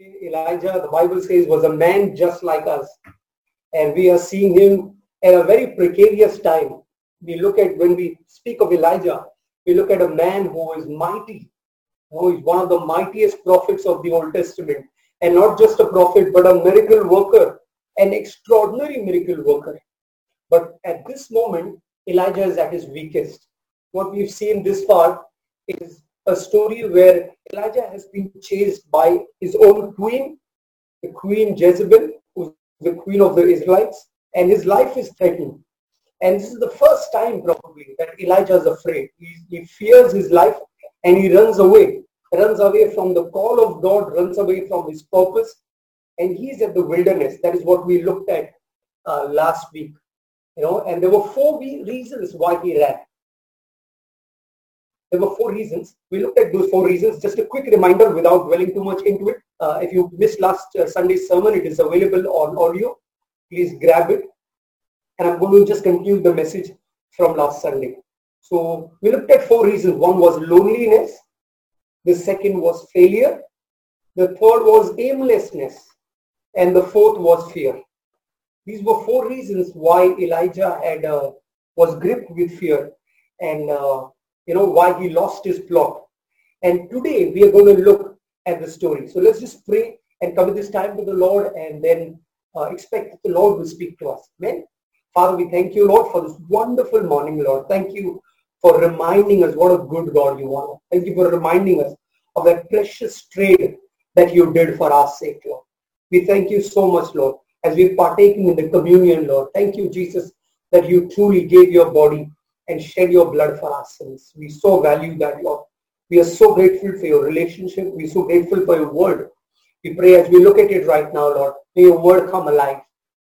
Elijah, the Bible says, was a man just like us. And we are seeing him at a very precarious time. We look at, when we speak of Elijah, we look at a man who is mighty, who is one of the mightiest prophets of the Old Testament. And not just a prophet, but a miracle worker, an extraordinary miracle worker. But at this moment, Elijah is at his weakest. What we've seen this far is a story where Elijah has been chased by his own queen, the queen Jezebel, who's the queen of the Israelites, and his life is threatened. And this is the first time probably that Elijah is afraid. He, he fears his life and he runs away, runs away from the call of God, runs away from his purpose, and he's at the wilderness. That is what we looked at uh, last week. You know, and there were four reasons why he ran. There were four reasons. We looked at those four reasons. Just a quick reminder without dwelling too much into it. Uh, if you missed last uh, Sunday's sermon, it is available on audio. Please grab it. And I'm going to just conclude the message from last Sunday. So we looked at four reasons. One was loneliness. The second was failure. The third was aimlessness. And the fourth was fear. These were four reasons why Elijah had uh, was gripped with fear. And uh, you know, why he lost his plot. And today we are going to look at the story. So let's just pray and commit this time to the Lord and then uh, expect that the Lord will speak to us. Amen. Father, we thank you, Lord, for this wonderful morning, Lord. Thank you for reminding us what a good God you are. Thank you for reminding us of that precious trade that you did for our sake, Lord. We thank you so much, Lord, as we're partaking in the communion, Lord. Thank you, Jesus, that you truly gave your body and shed your blood for our sins. We so value that, Lord. We are so grateful for your relationship. We're so grateful for your word. We pray as we look at it right now, Lord, may your word come alive.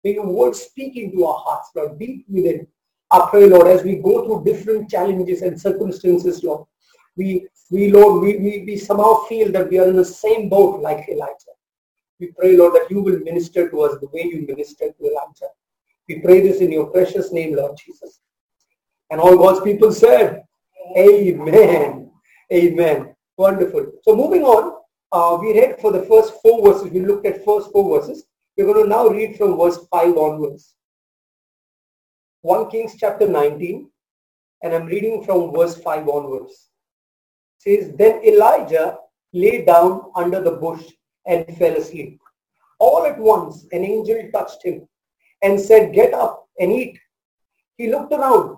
May your word speak into our hearts, Lord, deep within. I pray, Lord, as we go through different challenges and circumstances, Lord, we, we Lord, we, we, we somehow feel that we are in the same boat like Elijah. We pray, Lord, that you will minister to us the way you ministered to Elijah. We pray this in your precious name, Lord Jesus. And all God's people said, Amen. Amen. Wonderful. So moving on, uh, we read for the first four verses. We looked at first four verses. We're going to now read from verse 5 onwards. 1 Kings chapter 19, and I'm reading from verse 5 onwards. It says, Then Elijah lay down under the bush and fell asleep. All at once an angel touched him and said, Get up and eat. He looked around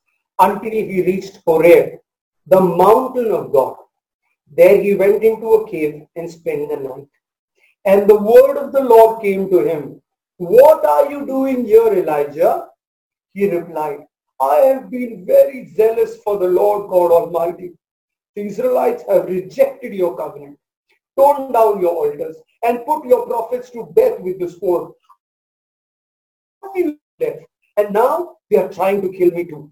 until he reached Horeb, the mountain of God. There he went into a cave and spent the night. And the word of the Lord came to him. What are you doing here, Elijah? He replied, I have been very zealous for the Lord God Almighty. The Israelites have rejected your covenant, torn down your altars, and put your prophets to death with the sword. And now they are trying to kill me too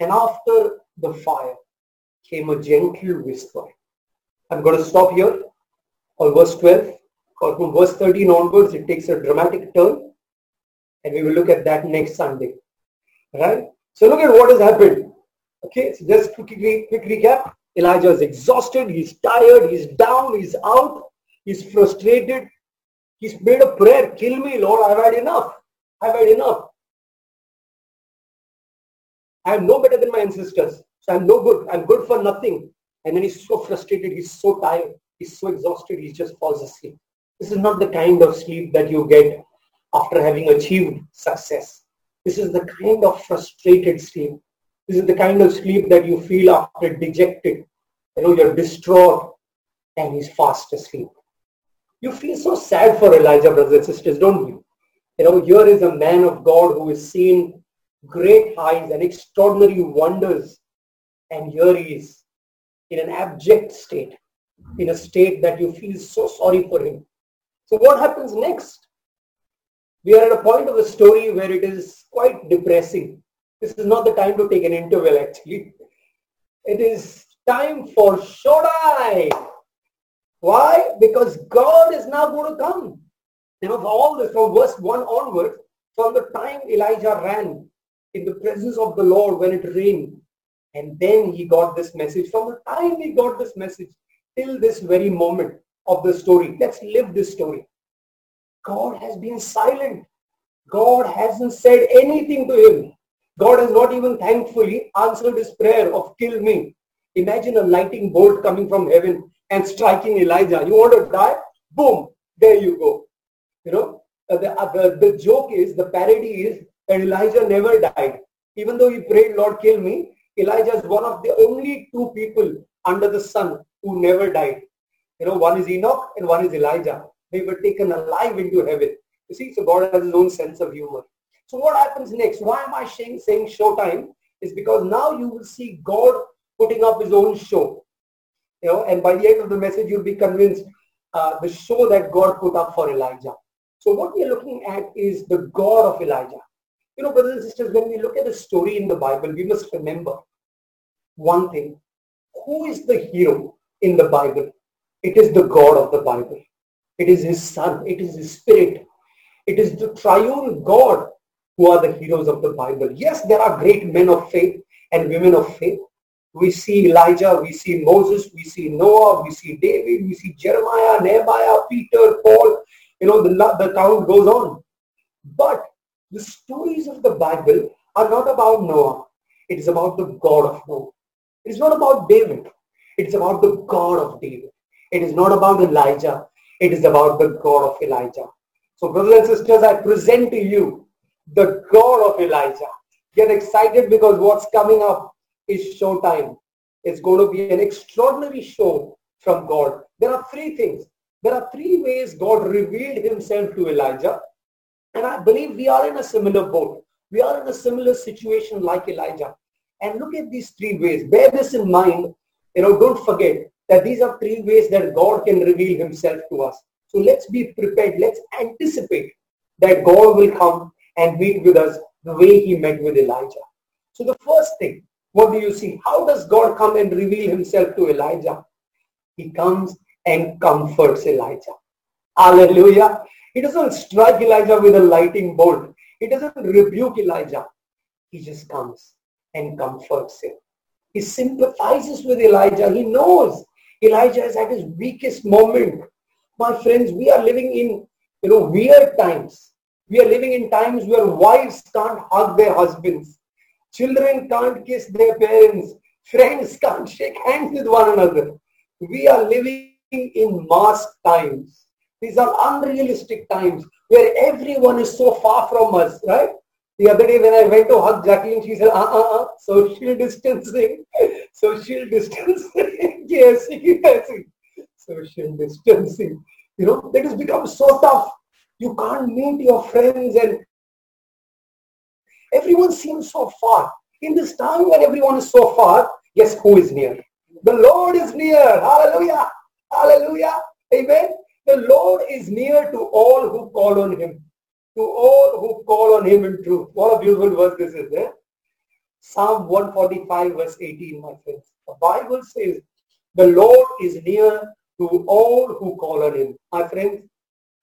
And after the fire came a gentle whisper. I'm going to stop here on verse 12. Or from verse 13 onwards, it takes a dramatic turn. And we will look at that next Sunday. Right? So look at what has happened. Okay, so just quickly, quick recap. Elijah is exhausted, he's tired, he's down, he's out, he's frustrated. He's made a prayer, kill me, Lord, I've had enough. I've had enough. I am no better than my ancestors. So I'm no good. I'm good for nothing. And then he's so frustrated. He's so tired. He's so exhausted. He just falls asleep. This is not the kind of sleep that you get after having achieved success. This is the kind of frustrated sleep. This is the kind of sleep that you feel after dejected. You know, you're distraught and he's fast asleep. You feel so sad for Elijah, brothers and sisters, don't you? You know, here is a man of God who is seen great highs and extraordinary wonders. And here he is in an abject state, in a state that you feel so sorry for him. So what happens next? We are at a point of the story where it is quite depressing. This is not the time to take an interval actually. It is time for Showtime. Why? Because God is now going to come. You know, all this, from verse 1 onward, from the time Elijah ran in the presence of the Lord when it rained, and then he got this message. From the time he got this message till this very moment of the story, let's live this story. God has been silent. God hasn't said anything to him. God has not even thankfully answered his prayer of kill me. Imagine a lightning bolt coming from heaven and striking Elijah. You want to die? Boom, there you go. You know, uh, the, uh, the, the joke is, the parody is that Elijah never died. Even though he prayed, Lord, kill me, Elijah is one of the only two people under the sun who never died. You know, one is Enoch and one is Elijah. They were taken alive into heaven. You see, so God has his own sense of humor. So what happens next? Why am I saying, saying showtime? Is because now you will see God putting up his own show. You know, and by the end of the message, you'll be convinced uh, the show that God put up for Elijah. So what we are looking at is the God of Elijah. You know, brothers and sisters, when we look at the story in the Bible, we must remember one thing. Who is the hero in the Bible? It is the God of the Bible. It is his son. It is his spirit. It is the triune God who are the heroes of the Bible. Yes, there are great men of faith and women of faith. We see Elijah, we see Moses, we see Noah, we see David, we see Jeremiah, Nehemiah, Peter, Paul. You know, the, the count goes on. But the stories of the Bible are not about Noah. It is about the God of Noah. It is not about David. It is about the God of David. It is not about Elijah. It is about the God of Elijah. So brothers and sisters, I present to you the God of Elijah. Get excited because what's coming up is showtime. It's going to be an extraordinary show from God. There are three things. There are three ways God revealed himself to Elijah. And I believe we are in a similar boat. We are in a similar situation like Elijah. And look at these three ways. Bear this in mind. You know, don't forget that these are three ways that God can reveal himself to us. So let's be prepared. Let's anticipate that God will come and meet with us the way he met with Elijah. So the first thing, what do you see? How does God come and reveal himself to Elijah? He comes and comforts Elijah. Hallelujah. He doesn't strike Elijah with a lightning bolt. He doesn't rebuke Elijah. He just comes and comforts him. He sympathizes with Elijah. He knows Elijah is at his weakest moment. My friends, we are living in you know weird times. We are living in times where wives can't hug their husbands. Children can't kiss their parents. Friends can't shake hands with one another. We are living in mask times. These are unrealistic times where everyone is so far from us, right? The other day when I went to hug Jacqueline, she said, uh, uh, uh, social distancing, social distancing, yes, yes, social distancing. You know, that has become so tough. You can't meet your friends and everyone seems so far. In this time when everyone is so far, guess who is near? The Lord is near. Hallelujah. Hallelujah. Amen. The Lord is near to all who call on him to all who call on him in truth. What a beautiful verse this is. Eh? Psalm 145 verse 18, my friends. The Bible says, the Lord is near to all who call on him. My friends,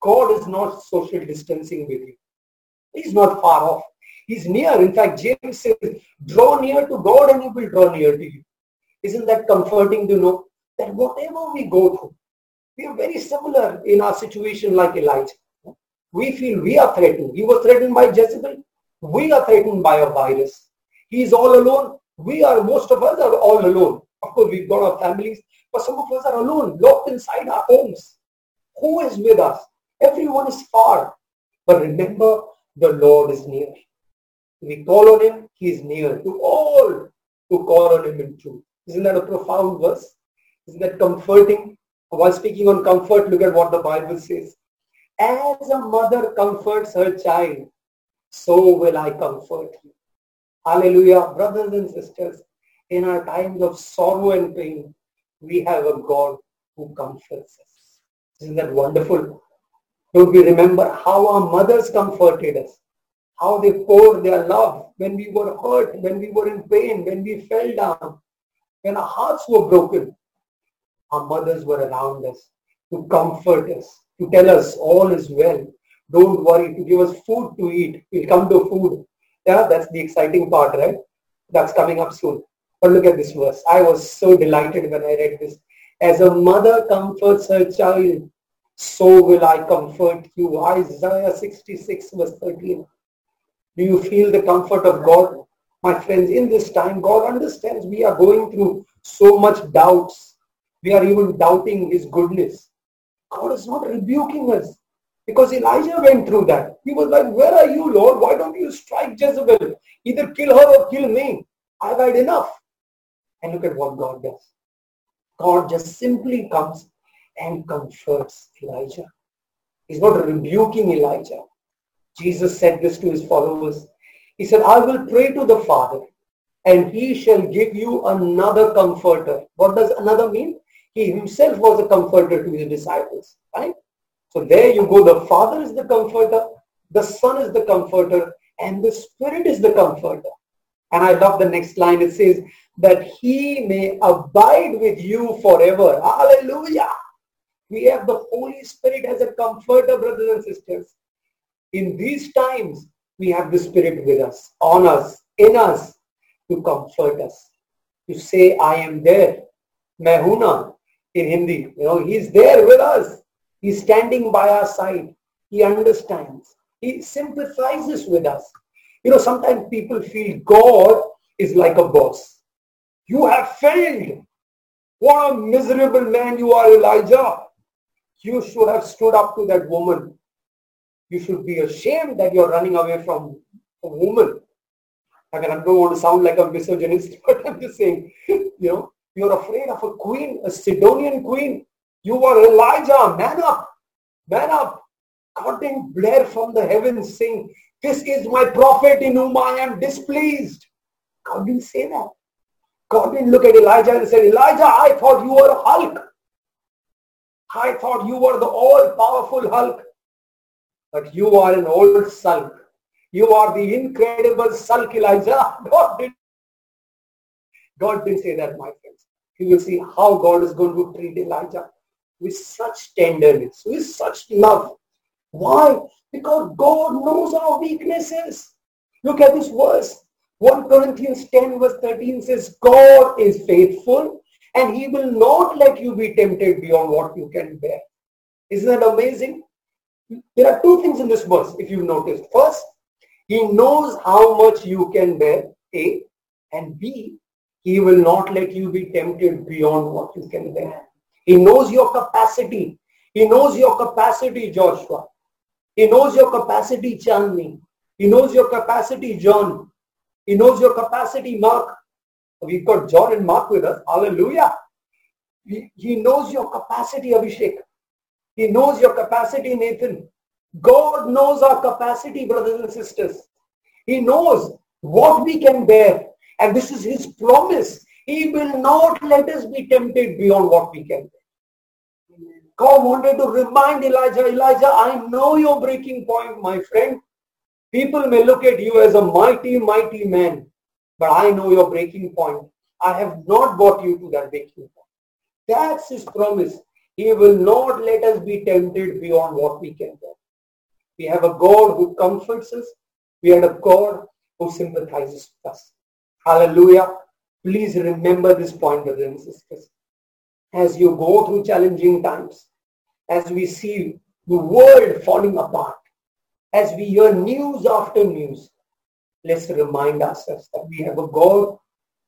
God is not social distancing with you. He's not far off. He's near. In fact, James says, draw near to God and he will draw near to you. Isn't that comforting to know that whatever we go through, we are very similar in our situation like Elijah we feel we are threatened. He was threatened by Jezebel. We are threatened by a virus. He is all alone. We are, most of us are all alone. Of course, we've got our families, but some of us are alone, locked inside our homes. Who is with us? Everyone is far. But remember, the Lord is near. We call on him, he is near to all who call on him in truth. Isn't that a profound verse? Isn't that comforting? While speaking on comfort, look at what the Bible says. As a mother comforts her child, so will I comfort you. Hallelujah. Brothers and sisters, in our times of sorrow and pain, we have a God who comforts us. Isn't that wonderful? Don't we remember how our mothers comforted us? How they poured their love when we were hurt, when we were in pain, when we fell down, when our hearts were broken. Our mothers were around us to comfort us, to tell us all is well. Don't worry, to give us food to eat. We'll come to food. Yeah, that's the exciting part, right? That's coming up soon. But look at this verse. I was so delighted when I read this. As a mother comforts her child, so will I comfort you. Isaiah 66 verse 13. Do you feel the comfort of God? My friends, in this time, God understands we are going through so much doubts. We are even doubting his goodness. God is not rebuking us because Elijah went through that. He was like, where are you, Lord? Why don't you strike Jezebel? Either kill her or kill me. I've had enough. And look at what God does. God just simply comes and comforts Elijah. He's not rebuking Elijah. Jesus said this to his followers. He said, I will pray to the Father and he shall give you another comforter. What does another mean? He himself was a comforter to his disciples, right? So there you go. The Father is the comforter, the Son is the comforter, and the Spirit is the comforter. And I love the next line. It says, that he may abide with you forever. Hallelujah. We have the Holy Spirit as a comforter, brothers and sisters. In these times, we have the Spirit with us, on us, in us, to comfort us. To say, I am there. Mehuna in Hindi. You know, he's there with us. He's standing by our side. He understands. He sympathizes with us. You know, sometimes people feel God is like a boss. You have failed. What a miserable man you are, Elijah. You should have stood up to that woman. You should be ashamed that you're running away from a woman. I mean, I don't want to sound like a misogynist, but I'm just saying, you know, you're afraid of a queen, a Sidonian queen. You are Elijah. Man up. Man up. God didn't blare from the heavens saying, this is my prophet in whom I am displeased. God didn't say that. God didn't look at Elijah and said, Elijah, I thought you were a Hulk. I thought you were the all-powerful Hulk. But you are an old sulk. You are the incredible sulk, Elijah. God didn't, God didn't say that, my friends. You will see how God is going to treat Elijah with such tenderness, with such love. Why? Because God knows our weaknesses. Look at this verse. 1 Corinthians 10 verse 13 says, God is faithful and he will not let you be tempted beyond what you can bear. Isn't that amazing? There are two things in this verse, if you've noticed. First, he knows how much you can bear, A, and B, he will not let you be tempted beyond what you can bear. He knows your capacity. He knows your capacity, Joshua. He knows your capacity, Chandni. He knows your capacity, John. He knows your capacity, Mark. We've got John and Mark with us. Hallelujah. He, he knows your capacity, Abhishek. He knows your capacity, Nathan. God knows our capacity, brothers and sisters. He knows what we can bear. And this is his promise. He will not let us be tempted beyond what we can bear. God wanted to remind Elijah, Elijah, I know your breaking point, my friend. People may look at you as a mighty, mighty man, but I know your breaking point. I have not brought you to that breaking point. That's his promise. He will not let us be tempted beyond what we can bear. We have a God who comforts us. We have a God who sympathizes with us. Hallelujah. Please remember this point, brothers and sisters. As you go through challenging times, as we see the world falling apart, as we hear news after news, let's remind ourselves that we have a God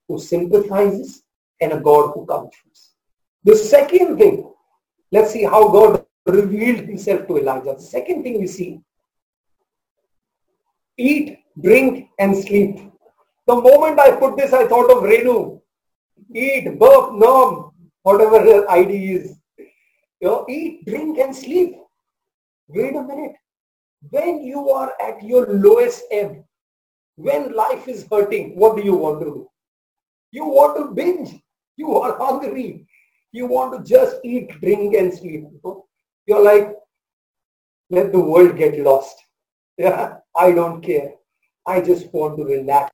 who sympathizes and a God who comforts. The second thing, let's see how God revealed himself to Elijah. The second thing we see, eat, drink, and sleep. The moment I put this, I thought of Renu. Eat, burp, nom, whatever her ID is. You know, eat, drink, and sleep. Wait a minute. When you are at your lowest ebb, when life is hurting, what do you want to do? You want to binge. You are hungry. You want to just eat, drink, and sleep. You're like, let the world get lost. Yeah, I don't care. I just want to relax.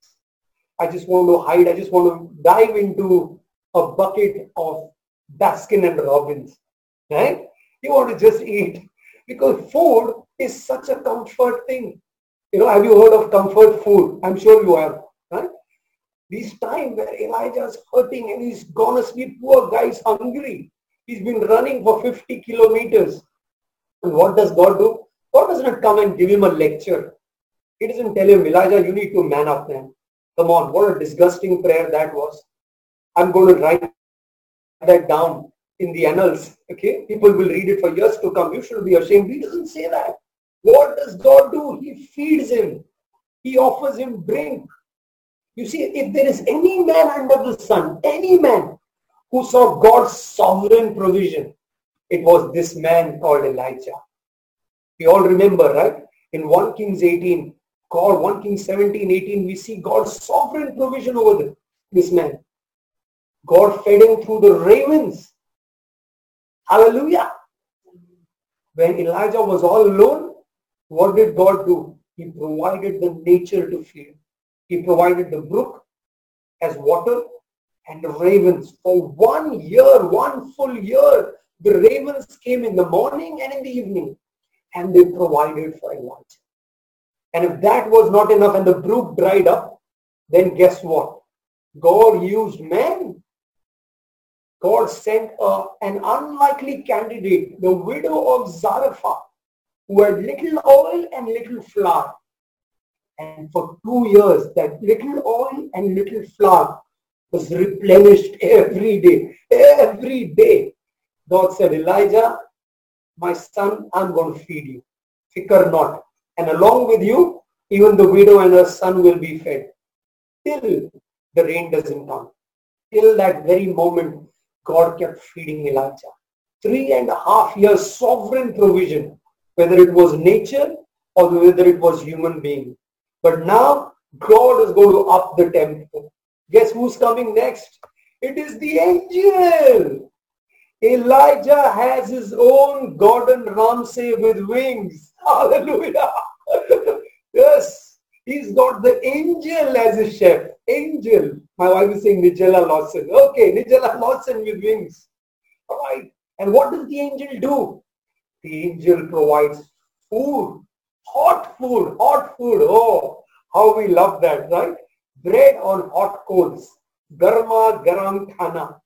I just want to hide. I just want to dive into a bucket of Baskin and Robbins. Right? You want to just eat. Because food is such a comfort thing. You know, have you heard of comfort food? I'm sure you have. Right? This time where Elijah is hurting and he's gonna sleep, poor guy's hungry. He's been running for 50 kilometers. And what does God do? God does not come and give him a lecture. He doesn't tell him, Elijah, you need to man up, man. Come on, what a disgusting prayer that was. I'm going to write that down in the annals. Okay, people will read it for years to come. You should be ashamed. He doesn't say that. What does God do? He feeds him. He offers him drink. You see, if there is any man under the sun, any man who saw God's sovereign provision, it was this man called Elijah. We all remember, right? In 1 Kings 18, God, 1 Kings 17, 18, we see God's sovereign provision over the, this man. God fed him through the ravens. Hallelujah. When Elijah was all alone, what did God do? He provided the nature to feed. He provided the brook as water and the ravens. For one year, one full year, the ravens came in the morning and in the evening and they provided for Elijah. And if that was not enough and the brook dried up, then guess what? God used men. God sent a, an unlikely candidate, the widow of Zarephath, who had little oil and little flour. And for two years, that little oil and little flour was replenished every day. Every day. God said, Elijah, my son, I'm going to feed you. Fikr not. And along with you, even the widow and her son will be fed. Till the rain doesn't come. Till that very moment, God kept feeding Elijah. Three and a half years sovereign provision, whether it was nature or whether it was human being. But now God is going to up the tempo. Guess who's coming next? It is the angel. Elijah has his own Gordon Ramsay with wings. Hallelujah. He's got the angel as a chef. Angel. My wife is saying Nigella Lawson. Okay, Nigella Lawson with wings. All right. And what does the angel do? The angel provides food. Hot food. Hot food. Oh, how we love that, right? Bread on hot coals. Garma garam khana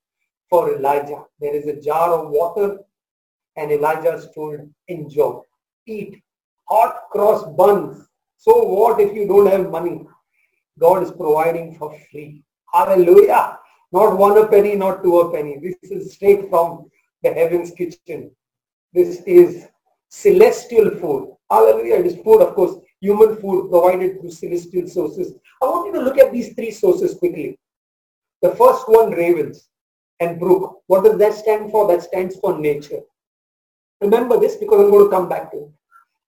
for Elijah. There is a jar of water and Elijah is told, enjoy, eat hot cross buns. So what if you don't have money? God is providing for free. Hallelujah. Not one a penny, not two a penny. This is straight from the heaven's kitchen. This is celestial food. Hallelujah. It is food, of course, human food provided through celestial sources. I want you to look at these three sources quickly. The first one, ravens and brook. What does that stand for? That stands for nature. Remember this because I'm going to come back to it.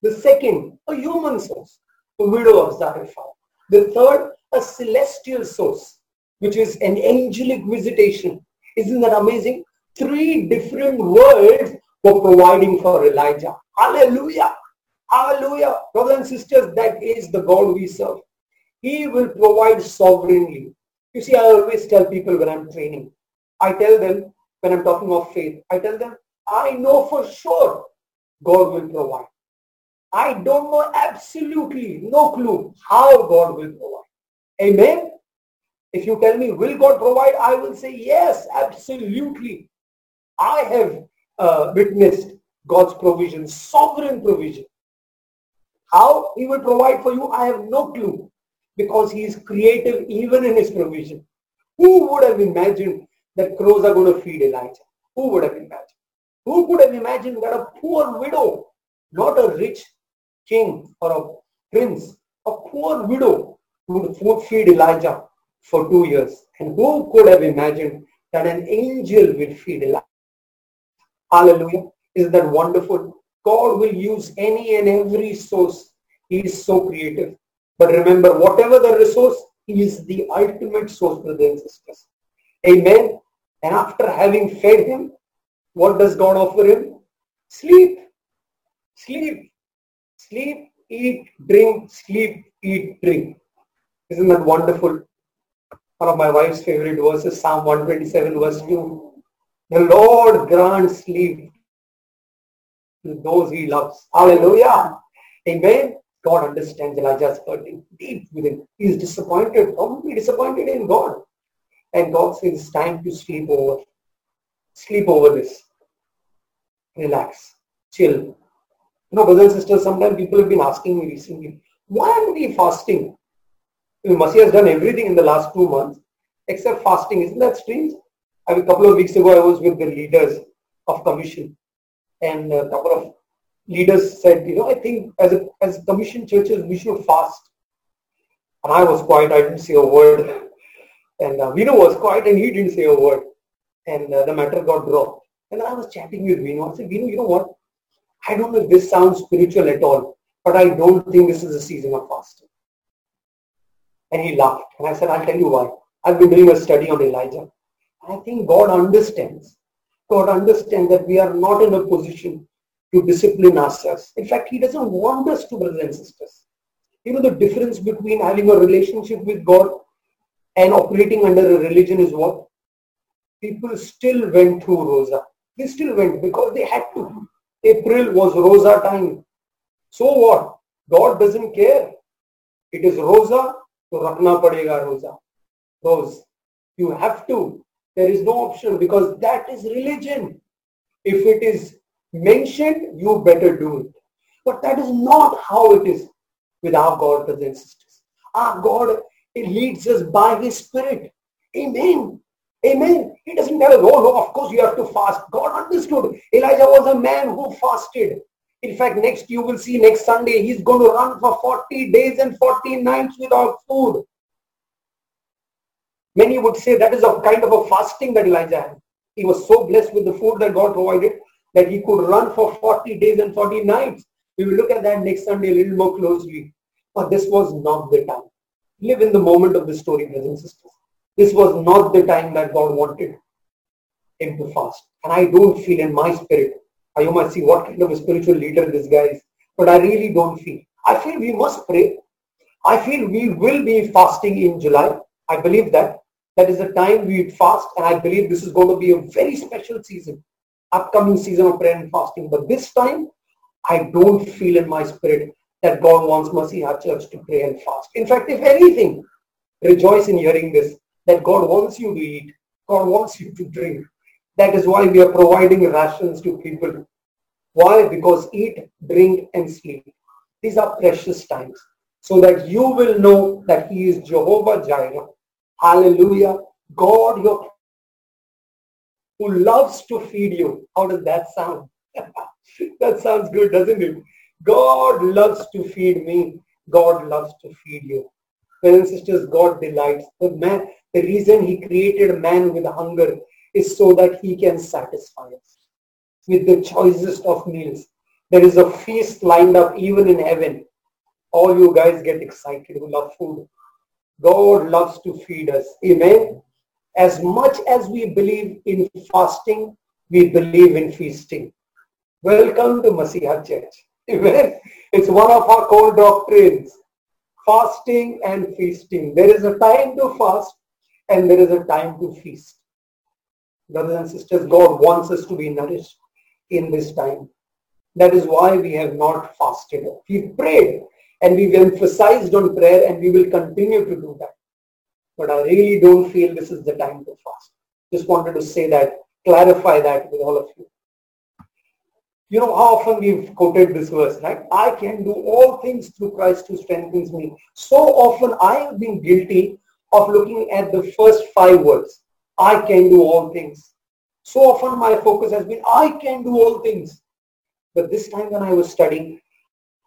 The second, a human source, widow of Zarephath. The third, a celestial source, which is an angelic visitation. Isn't that amazing? Three different worlds were providing for Elijah. Hallelujah. Hallelujah. Brothers and sisters, that is the God we serve. He will provide sovereignly. You see, I always tell people when I'm training, I tell them, when I'm talking of faith, I tell them, I know for sure God will provide. I don't know absolutely, no clue how God will provide. Amen? If you tell me, will God provide? I will say, yes, absolutely. I have uh, witnessed God's provision, sovereign provision. How he will provide for you, I have no clue because he is creative even in his provision. Who would have imagined that crows are going to feed Elijah. Who would have imagined? Who could have imagined that a poor widow, not a rich king or a prince, a poor widow would feed Elijah for two years? And who could have imagined that an angel will feed Elijah? Hallelujah. Isn't that wonderful? God will use any and every source. He is so creative. But remember, whatever the resource, He is the ultimate source, brothers and sisters. Amen. And after having fed him, what does God offer him? Sleep. Sleep. Sleep, eat, drink, sleep, eat, drink. Isn't that wonderful? One of my wife's favorite verses, Psalm 127 verse 2. The Lord grants sleep to those he loves. Hallelujah. Amen. God understands Elijah's hurting deep within. He is disappointed, probably disappointed in God. And God says it's time to sleep over. Sleep over this. Relax. Chill. You know, brothers and sisters, sometimes people have been asking me recently, why are we fasting? You know, Masi has done everything in the last two months except fasting. Isn't that strange? I mean, a couple of weeks ago, I was with the leaders of commission and a couple of leaders said, you know, I think as a, as commission churches, we should fast. And I was quiet. I didn't say a word. And uh, Vino was quiet and he didn't say a word. And uh, the matter got dropped. And I was chatting with Vino. I said, Vino, you know what? I don't know if this sounds spiritual at all, but I don't think this is a season of fasting. And he laughed. And I said, I'll tell you why. I've been doing a study on Elijah. I think God understands. God understands that we are not in a position to discipline ourselves. In fact, he doesn't want us to, brothers and sisters. You know the difference between having a relationship with God and operating under a religion is what? People still went through Roza. They still went because they had to. April was Roza time. So what? God doesn't care. It is Roza, so rakna padega Roza. Rose. You have to. There is no option because that is religion. If it is mentioned, you better do it. But that is not how it is with our God, brothers and sisters. Our God leads us by His Spirit. Amen. Amen. He doesn't tell us, oh no, of course you have to fast. God understood. Elijah was a man who fasted. In fact, next you will see next Sunday, he's going to run for 40 days and 40 nights without food. Many would say that is a kind of a fasting that Elijah had. He was so blessed with the food that God provided that he could run for 40 days and 40 nights. We will look at that next Sunday a little more closely. But this was not the time live in the moment of the story, brothers and sisters. This was not the time that God wanted him to fast. And I don't feel in my spirit, you might see what kind of a spiritual leader this guy is, but I really don't feel. I feel we must pray. I feel we will be fasting in July. I believe that. That is the time we fast and I believe this is going to be a very special season, upcoming season of prayer and fasting. But this time, I don't feel in my spirit that God wants Masiha Church to pray and fast. In fact, if anything, rejoice in hearing this, that God wants you to eat. God wants you to drink. That is why we are providing rations to people. Why? Because eat, drink, and sleep. These are precious times. So that you will know that He is Jehovah Jireh. Hallelujah. God, your who loves to feed you. How does that sound? that sounds good, doesn't it? God loves to feed me. God loves to feed you. Sisters, God delights. The, man, the reason he created man with hunger is so that he can satisfy us with the choicest of meals. There is a feast lined up even in heaven. All you guys get excited who love food. God loves to feed us. Amen. As much as we believe in fasting, we believe in feasting. Welcome to Masiha Church. Amen. it's one of our core doctrines. Fasting and feasting. There is a time to fast and there is a time to feast. Brothers and sisters, God wants us to be nourished in this time. That is why we have not fasted. We've prayed and we've emphasized on prayer and we will continue to do that. But I really don't feel this is the time to fast. Just wanted to say that, clarify that with all of you. You know how often we've quoted this verse, right? I can do all things through Christ who strengthens me. So often I have been guilty of looking at the first five words. I can do all things. So often my focus has been, I can do all things. But this time when I was studying,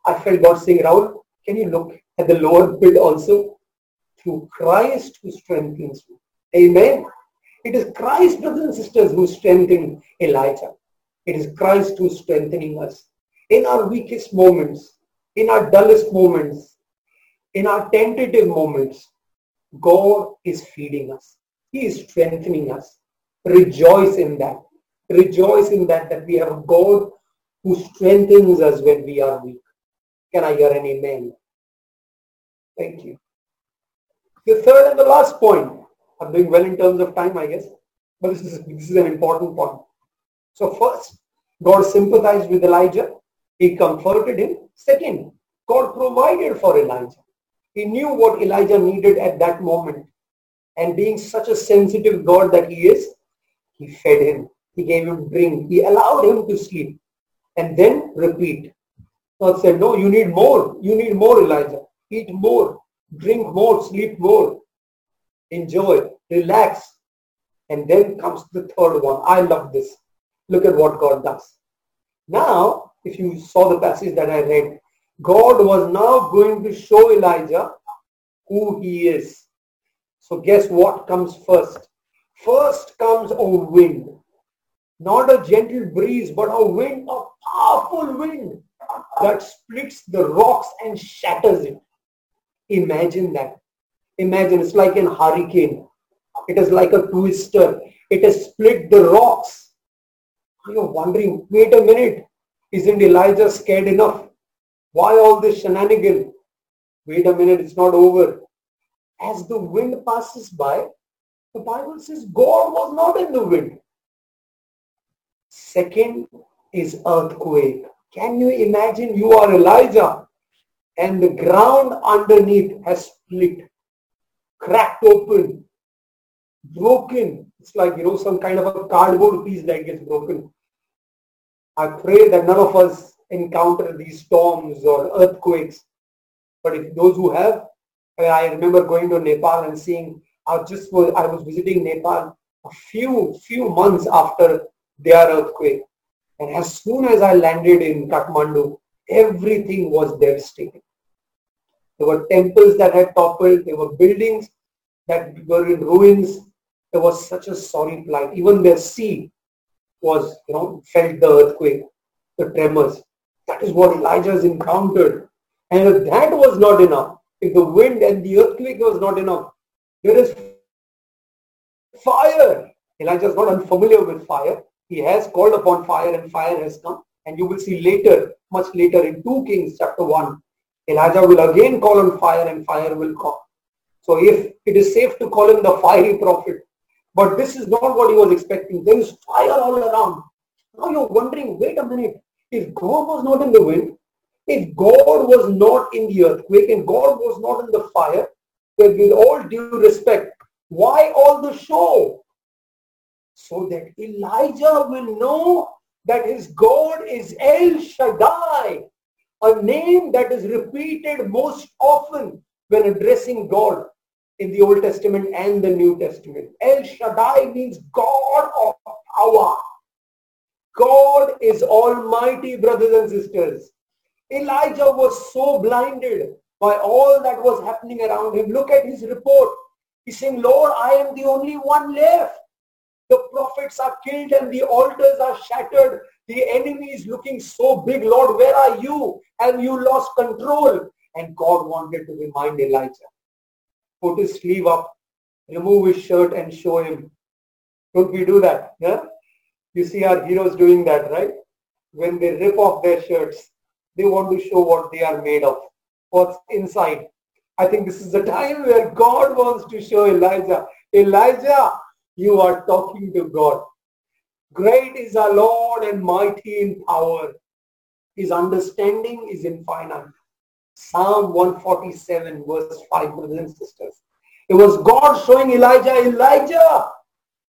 I felt God saying, Rahul, can you look at the lower bit also? Through Christ who strengthens you. Amen. It is Christ, brothers and sisters, who strengthened Elijah. It is Christ who is strengthening us. In our weakest moments, in our dullest moments, in our tentative moments, God is feeding us. He is strengthening us. Rejoice in that. Rejoice in that, that we have a God who strengthens us when we are weak. Can I hear an amen? Thank you. The third and the last point. I'm doing well in terms of time, I guess. But this is, this is an important point. So first, God sympathized with Elijah. He comforted him. Second, God provided for Elijah. He knew what Elijah needed at that moment. And being such a sensitive God that he is, he fed him. He gave him drink. He allowed him to sleep. And then repeat. God said, no, you need more. You need more, Elijah. Eat more. Drink more. Sleep more. Enjoy. Relax. And then comes the third one. I love this. Look at what God does. Now, if you saw the passage that I read, God was now going to show Elijah who he is. So guess what comes first? First comes a wind. Not a gentle breeze, but a wind, a powerful wind that splits the rocks and shatters it. Imagine that. Imagine it's like a hurricane. It is like a twister. It has split the rocks. You're wondering, wait a minute, isn't Elijah scared enough? Why all this shenanigan? Wait a minute, it's not over. As the wind passes by, the Bible says God was not in the wind. Second is earthquake. Can you imagine you are Elijah and the ground underneath has split, cracked open, broken. It's like, you know, some kind of a cardboard piece that gets broken. I pray that none of us encounter these storms or earthquakes. But if those who have, I remember going to Nepal and seeing, I just was, I was visiting Nepal a few, few months after their earthquake. And as soon as I landed in Kathmandu, everything was devastated. There were temples that had toppled. There were buildings that were in ruins. There was such a sorry plight. Even their sea was, you know, felt the earthquake, the tremors. That is what Elijah has encountered. And if that was not enough, if the wind and the earthquake was not enough, there is fire. Elijah is not unfamiliar with fire. He has called upon fire and fire has come. And you will see later, much later in 2 Kings chapter 1, Elijah will again call on fire and fire will come. So if it is safe to call him the fiery prophet, but this is not what he was expecting. There is fire all around. Now you're wondering, wait a minute, if God was not in the wind, if God was not in the earthquake and God was not in the fire, then with all due respect, why all the show? So that Elijah will know that his God is El Shaddai, a name that is repeated most often when addressing God in the Old Testament and the New Testament. El Shaddai means God of power. God is almighty, brothers and sisters. Elijah was so blinded by all that was happening around him. Look at his report. He's saying, Lord, I am the only one left. The prophets are killed and the altars are shattered. The enemy is looking so big. Lord, where are you? Have you lost control? And God wanted to remind Elijah. Put his sleeve up, remove his shirt and show him. Don't we do that? Yeah? You see our heroes doing that, right? When they rip off their shirts, they want to show what they are made of, what's inside. I think this is the time where God wants to show Elijah, Elijah, you are talking to God. Great is our Lord and mighty in power. His understanding is infinite. Psalm 147 verse 5, brothers and sisters. It was God showing Elijah, Elijah,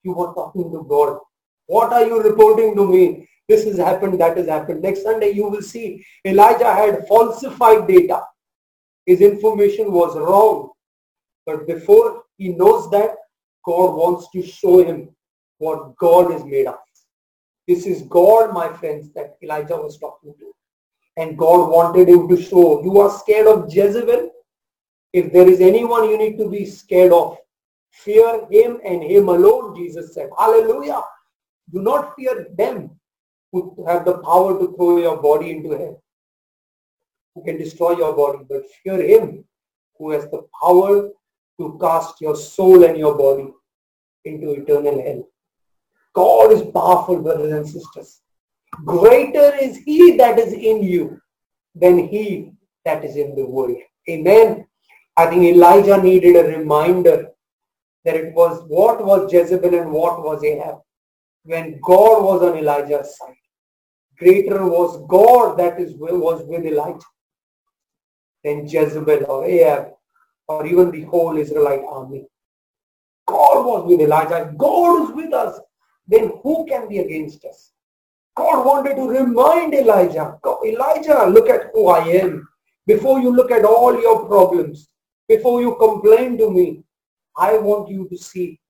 you were talking to God. What are you reporting to me? This has happened, that has happened. Next Sunday you will see Elijah had falsified data. His information was wrong. But before he knows that, God wants to show him what God is made of. This is God, my friends, that Elijah was talking to. And God wanted him to show, you are scared of Jezebel? If there is anyone you need to be scared of, fear him and him alone, Jesus said. Hallelujah. Do not fear them who have the power to throw your body into hell, who can destroy your body, but fear him who has the power to cast your soul and your body into eternal hell. God is powerful, brothers and sisters. Greater is he that is in you than he that is in the world. Amen. I think Elijah needed a reminder that it was what was Jezebel and what was Ahab when God was on Elijah's side. Greater was God that is was with Elijah than Jezebel or Ahab or even the whole Israelite army. God was with Elijah. God is with us. Then who can be against us? God wanted to remind Elijah, Elijah, look at who I am. Before you look at all your problems, before you complain to me, I want you to see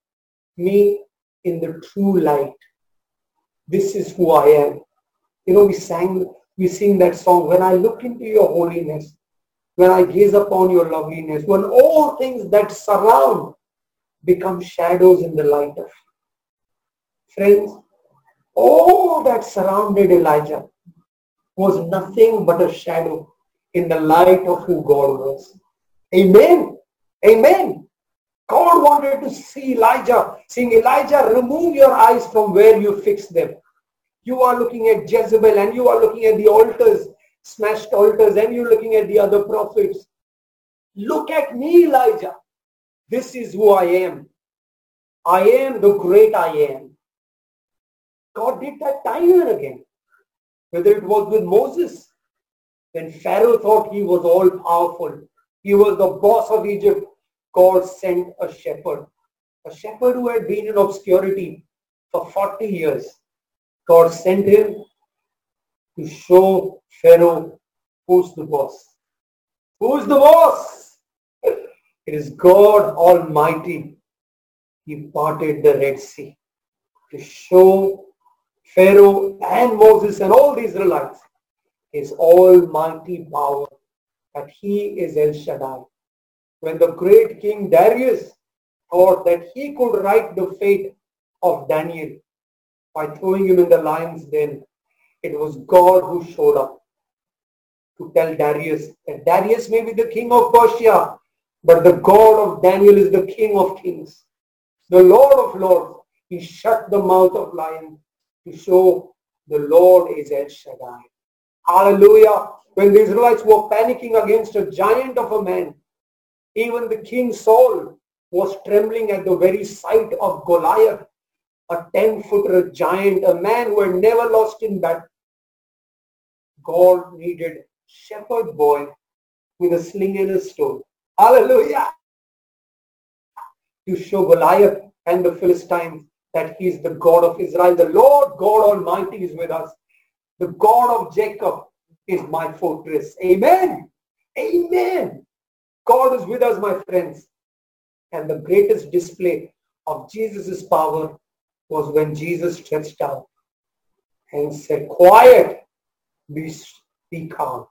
me in the true light. This is who I am. You know, we sang, we sing that song, when I look into your holiness, when I gaze upon your loveliness, when all things that surround become shadows in the light of Friends, all that surrounded Elijah was nothing but a shadow in the light of who God was. Amen. Amen. God wanted to see Elijah, saying, Elijah, remove your eyes from where you fix them. You are looking at Jezebel and you are looking at the altars, smashed altars, and you're looking at the other prophets. Look at me, Elijah. This is who I am. I am the great I am. God did that time and again. Whether it was with Moses, when Pharaoh thought he was all powerful, he was the boss of Egypt, God sent a shepherd. A shepherd who had been in obscurity for 40 years. God sent him to show Pharaoh who's the boss. Who's the boss? It is God Almighty. He parted the Red Sea to show Pharaoh and Moses and all the Israelites his almighty power that he is El Shaddai. When the great King Darius thought that he could write the fate of Daniel by throwing him in the lion's den, it was God who showed up to tell Darius that Darius may be the king of Persia, but the God of Daniel is the king of kings, the Lord of lords. He shut the mouth of lions to show the Lord is El Shaddai. Hallelujah. When the Israelites were panicking against a giant of a man, even the king Saul was trembling at the very sight of Goliath, a 10-footer giant, a man who had never lost in battle. God needed shepherd boy with a sling and a stone. Hallelujah. To show Goliath and the Philistines that he is the God of Israel. The Lord God Almighty is with us. The God of Jacob is my fortress. Amen. Amen. God is with us, my friends. And the greatest display of Jesus' power was when Jesus stretched out and said, quiet, be, be calm.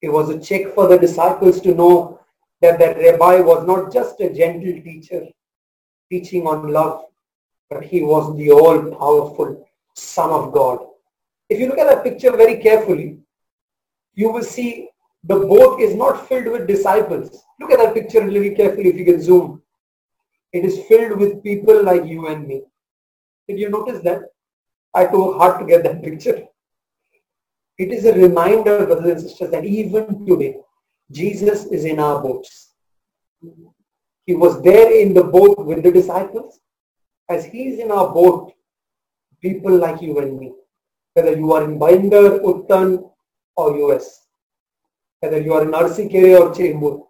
It was a check for the disciples to know that the rabbi was not just a gentle teacher teaching on love, but he was the all-powerful Son of God. If you look at that picture very carefully, you will see the boat is not filled with disciples. Look at that picture really carefully if you can zoom. It is filled with people like you and me. Did you notice that? I took hard to get that picture. It is a reminder, brothers and sisters, that even today, Jesus is in our boats. He was there in the boat with the disciples as he is in our boat, people like you and me, whether you are in Bhayandar, Uttan or US, whether you are in Arsikere or Chembur,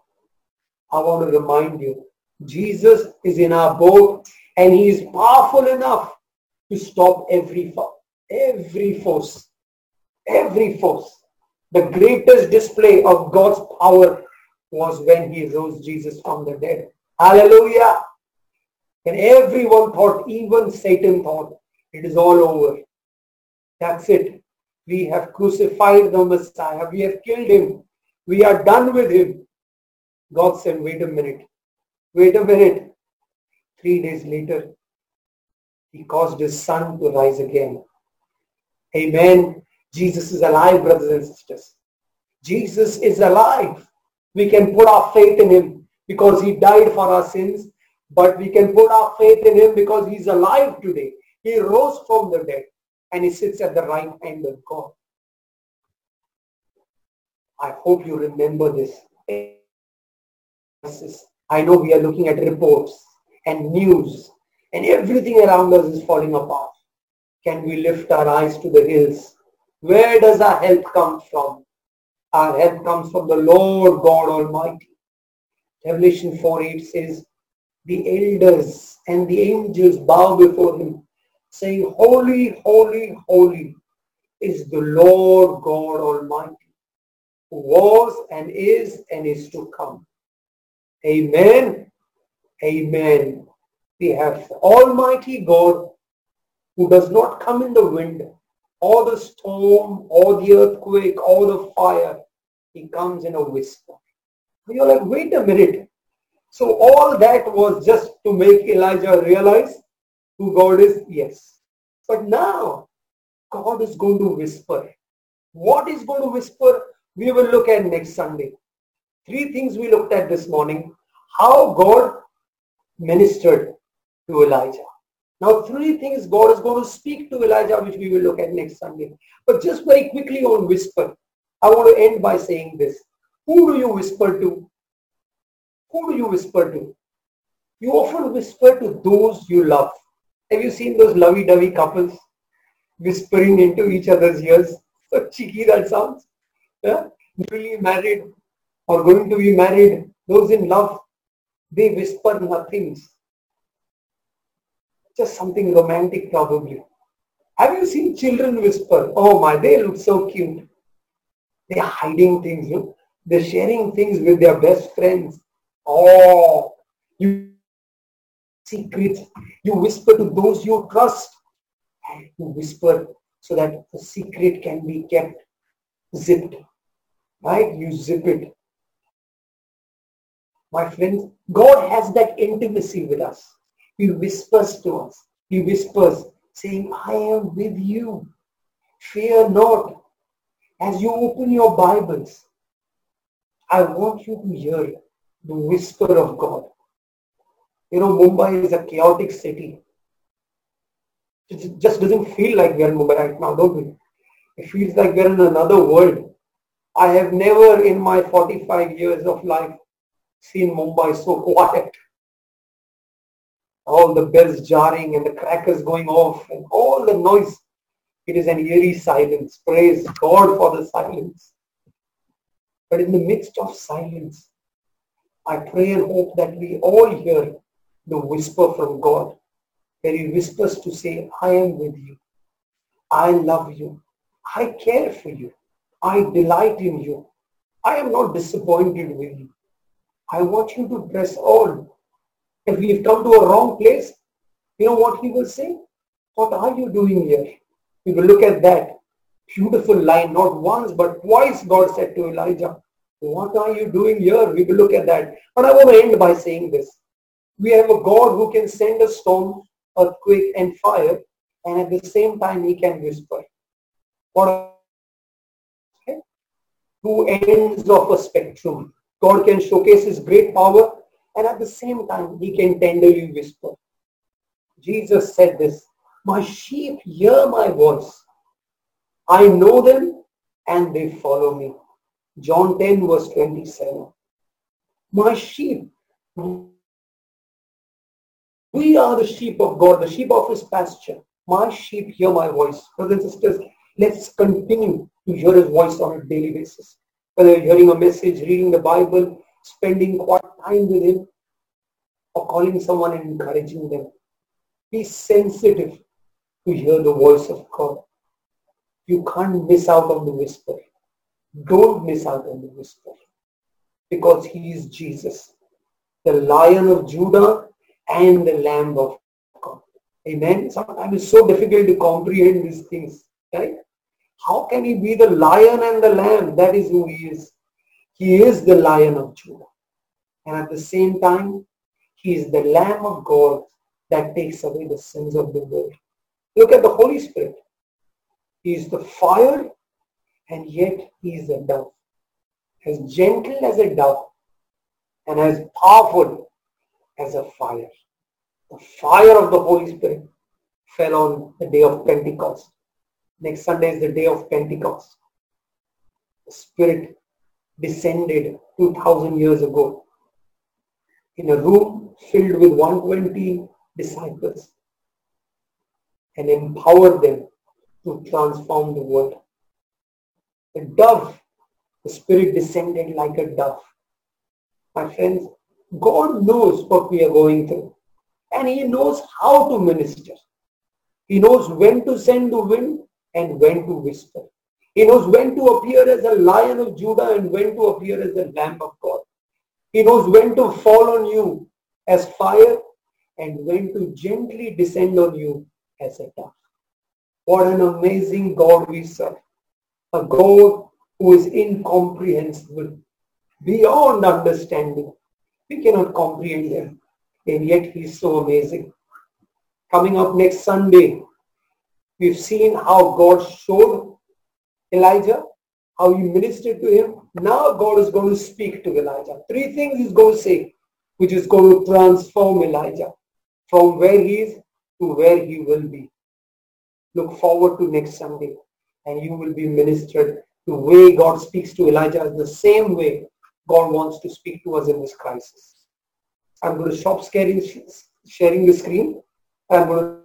I want to remind you, Jesus is in our boat and he is powerful enough to stop every, every force, every force. The greatest display of God's power was when he rose Jesus from the dead. Hallelujah. And everyone thought, even Satan thought, it is all over. That's it. We have crucified the Messiah. We have killed him. We are done with him. God said, wait a minute. Wait a minute. Three days later, he caused his son to rise again. Amen. Jesus is alive, brothers and sisters. Jesus is alive. We can put our faith in him because he died for our sins, but we can put our faith in him because he's alive today. He rose from the dead and he sits at the right hand of God. I hope you remember this. I know we are looking at reports and news and everything around us is falling apart. Can we lift our eyes to the hills? Where does our help come from? Our help comes from the Lord God Almighty. Revelation 4 8 says, The elders and the angels bow before him, saying, Holy, holy, holy is the Lord God Almighty, who was and is and is to come. Amen. Amen. We have Almighty God who does not come in the wind or the storm or the earthquake or the fire. He comes in a whisper. You're like, wait a minute. So all that was just to make Elijah realize who God is? Yes. But now God is going to whisper. What is going to whisper? We will look at next Sunday. Three things we looked at this morning. How God ministered to Elijah. Now, three things God is going to speak to Elijah, which we will look at next Sunday. But just very quickly on whisper, I want to end by saying this. Who do you whisper to? Who do you whisper to? You often whisper to those you love. Have you seen those lovey-dovey couples whispering into each other's ears? So cheeky that sounds. Yeah? Newly married or going to be married, those in love, they whisper nothings just something romantic probably. Have you seen children whisper? Oh my, they look so cute. They are hiding things. Know? They're sharing things with their best friends. Oh, you secrets. You whisper to those you trust. And you whisper so that the secret can be kept zipped. Right? You zip it. My friends, God has that intimacy with us. He whispers to us. He whispers, saying, I am with you. Fear not. As you open your Bibles, I want you to hear the whisper of God. You know, Mumbai is a chaotic city. It just doesn't feel like we're in Mumbai right now, don't we? It feels like we're in another world. I have never in my 45 years of life seen Mumbai so quiet all the bells jarring and the crackers going off and all the noise. It is an eerie silence. Praise God for the silence. But in the midst of silence, I pray and hope that we all hear the whisper from God, where he whispers to say, I am with you. I love you. I care for you. I delight in you. I am not disappointed with you. I want you to press on if we've come to a wrong place, you know what he will say? What are you doing here? We will look at that beautiful line, not once but twice God said to Elijah, what are you doing here? We will look at that. But I want to end by saying this. We have a God who can send a storm, earthquake and fire and at the same time he can whisper. What okay? Two ends of a spectrum. God can showcase his great power and at the same time he can tenderly whisper. Jesus said this, my sheep hear my voice. I know them and they follow me. John 10 verse 27. My sheep, we are the sheep of God, the sheep of his pasture. My sheep hear my voice. Brothers and sisters, let's continue to hear his voice on a daily basis. Whether you're hearing a message, reading the Bible, spending quiet time with him, or calling someone and encouraging them. Be sensitive to hear the voice of God. You can't miss out on the whisper. Don't miss out on the whisper. Because he is Jesus, the lion of Judah and the Lamb of God. Amen. Sometimes it's so difficult to comprehend these things, right? How can he be the lion and the lamb? That is who he is. He is the lion of Judah. And at the same time, he is the lamb of God that takes away the sins of the world. Look at the Holy Spirit. He is the fire and yet he is a dove. As gentle as a dove and as powerful as a fire. The fire of the Holy Spirit fell on the day of Pentecost. Next Sunday is the day of Pentecost. The Spirit descended 2000 years ago in a room filled with 120 disciples and empowered them to transform the world. The dove, the Spirit descended like a dove. My friends, God knows what we are going through and He knows how to minister. He knows when to send the wind and when to whisper. He knows when to appear as a lion of Judah and when to appear as the lamb of God. He knows when to fall on you as fire and when to gently descend on you as a dove. What an amazing God we serve. A God who is incomprehensible, beyond understanding. We cannot comprehend him. And yet he is so amazing. Coming up next Sunday, We've seen how God showed Elijah, how he ministered to him. Now God is going to speak to Elijah. Three things he's going to say, which is going to transform Elijah from where he is to where he will be. Look forward to next Sunday and you will be ministered. The way God speaks to Elijah the same way God wants to speak to us in this crisis. I'm going to stop sharing, sharing the screen. I'm going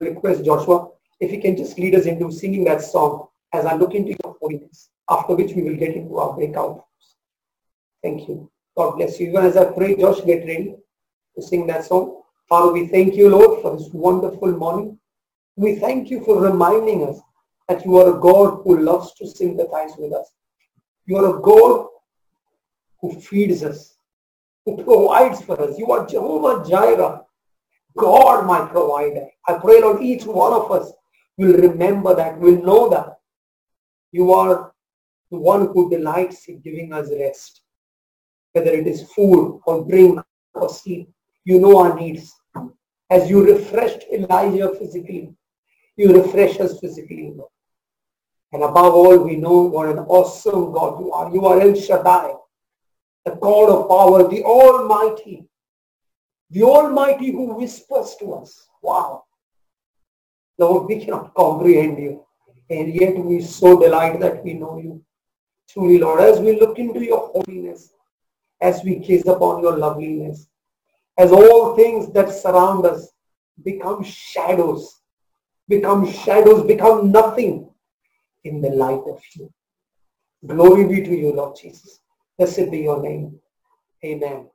to request Joshua if he can just lead us into singing that song as I look into your holiness, after which we will get into our breakout. Thank you. God bless you. Even as I pray, Josh, get ready to sing that song. Father, we thank you, Lord, for this wonderful morning. We thank you for reminding us that you are a God who loves to sympathize with us. You are a God who feeds us, who provides for us. You are Jehovah Jireh, God my provider. I pray, Lord, each one of us will remember that, will know that you are the one who delights in giving us rest. Whether it is food or drink or sleep, you know our needs. As you refreshed Elijah physically, you refresh us physically, Lord. And above all, we know what an awesome God you are. You are El Shaddai, the God of power, the Almighty, the Almighty who whispers to us. Wow. Lord, we cannot comprehend you. And yet we so delight that we know you. Truly, Lord, as we look into your holiness, as we gaze upon your loveliness, as all things that surround us become shadows, become shadows, become nothing in the light of you. Glory be to you, Lord Jesus. Blessed be your name. Amen.